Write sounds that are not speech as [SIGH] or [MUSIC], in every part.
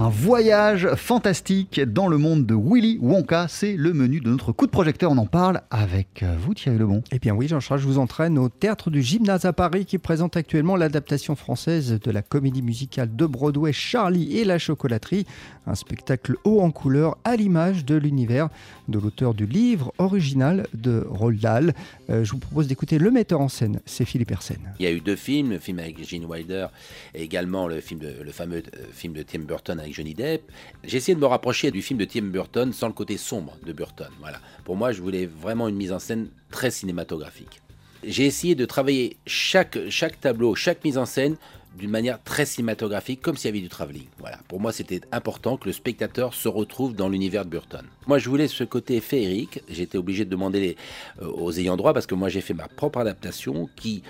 Un voyage fantastique dans le monde de Willy Wonka, c'est le menu de notre coup de projecteur. On en parle avec vous, Thierry Lebon. Eh bien oui, Jean-Charles, je vous entraîne au théâtre du Gymnase à Paris qui présente actuellement l'adaptation française de la comédie musicale de Broadway Charlie et la chocolaterie, un spectacle haut en couleur à l'image de l'univers de l'auteur du livre original de Roald Dahl. Euh, je vous propose d'écouter le metteur en scène, c'est Philippe Hersen. Il y a eu deux films, le film avec Gene Wilder et également le, film de, le fameux euh, film de Tim Burton avec Johnny Depp. J'ai essayé de me rapprocher du film de Tim Burton sans le côté sombre de Burton. Voilà. Pour moi, je voulais vraiment une mise en scène très cinématographique. J'ai essayé de travailler chaque, tableau, chaque mise en scène d'une manière très cinématographique, comme s'il y avait du travelling. Voilà. Pour moi, c'était important que le spectateur se retrouve dans l'univers de Burton. Moi, je voulais ce côté féerique. J'étais obligé de demander euh, aux ayants droit parce que moi, j'ai fait ma propre adaptation qui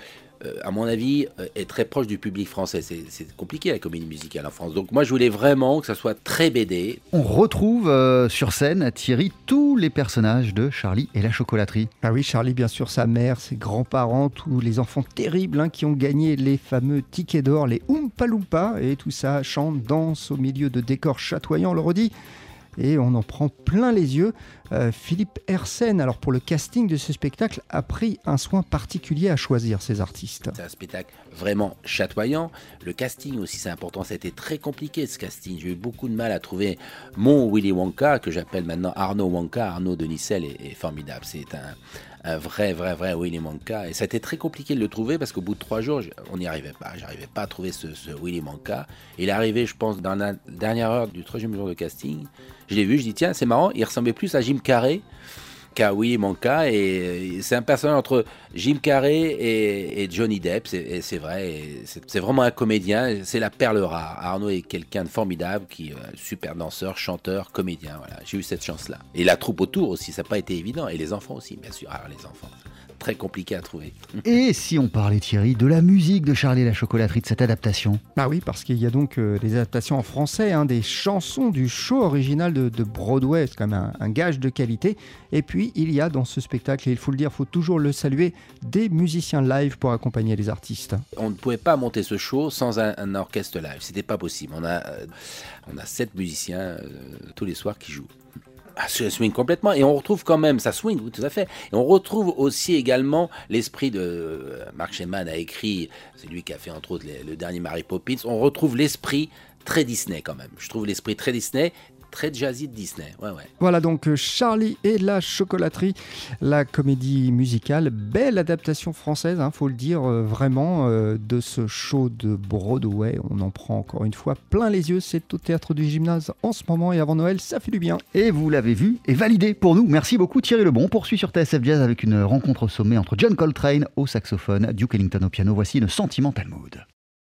à mon avis, euh, est très proche du public français. C'est compliqué la comédie musicale en France. Donc moi, je voulais vraiment que ça soit très BD. On retrouve euh, sur scène, Thierry, tous les personnages de Charlie et la chocolaterie. Ah oui, Charlie, bien sûr, sa mère, ses grands-parents, tous les enfants terribles hein, qui ont gagné les fameux tickets d'or, les Oompa Loompa, et tout ça chante, danse au milieu de décors chatoyants, on le redit et on en prend plein les yeux. Euh, Philippe Hersen, alors pour le casting de ce spectacle, a pris un soin particulier à choisir ses artistes. C'est un spectacle vraiment chatoyant. Le casting aussi, c'est important. Ça a été très compliqué ce casting. J'ai eu beaucoup de mal à trouver mon Willy Wonka, que j'appelle maintenant Arnaud Wonka. Arnaud Denicel est, formidable. C'est un, un vrai, vrai, vrai Willy Wonka. Et ça a été très compliqué de le trouver parce qu'au bout de trois jours, on n'y arrivait pas. J'arrivais pas à trouver ce, Willy Wonka. Il est arrivé, je pense, dans la dernière heure du troisième jour de casting. Je l'ai vu, je dis tiens, c'est marrant, il ressemblait plus à Jim Carrey qu'à Willy Wonka. Et c'est un personnage entre Jim Carrey et, Johnny Depp. C'est vrai, c'est vraiment un comédien. C'est la perle rare. Arnaud est quelqu'un de formidable, qui est super danseur, chanteur, comédien. Voilà, j'ai eu cette chance-là. Et la troupe autour aussi, ça n'a pas été évident. Et les enfants aussi, bien sûr. Alors les enfants très compliqué à trouver. [LAUGHS] Et si on parlait, Thierry, de la musique de Charlie et la chocolaterie, de cette adaptation? Ah oui, parce qu'il y a donc euh, des adaptations en français, hein, des chansons du show original de, Broadway, c'est quand même un, gage de qualité. Et puis, il y a dans ce spectacle, et il faut le dire, il faut toujours le saluer, des musiciens live pour accompagner les artistes. On ne pouvait pas monter ce show sans un, orchestre live, c'était pas possible. On a, euh, on a sept musiciens euh, tous les soirs qui jouent. Ah, ça swing complètement. Et on retrouve quand même, ça swing, tout à fait. Et on retrouve aussi également l'esprit de. Euh, Mark Sheman a écrit, c'est lui qui a fait entre autres le dernier Mary Poppins. On retrouve l'esprit très Disney quand même. Je trouve l'esprit très Disney très jazzy de Disney. Ouais, ouais. Voilà donc euh, Charlie et la chocolaterie, la comédie musicale, belle adaptation française, il hein, faut le dire euh, vraiment, euh, de ce show de Broadway. On en prend encore une fois plein les yeux. C'est au théâtre du gymnase en ce moment et avant Noël, ça fait du bien. Et vous l'avez vu et validé pour nous. Merci beaucoup Thierry Lebon. On poursuit sur TSF Jazz avec une rencontre au sommet entre John Coltrane au saxophone, Duke Ellington au piano. Voici une Sentimental Mood.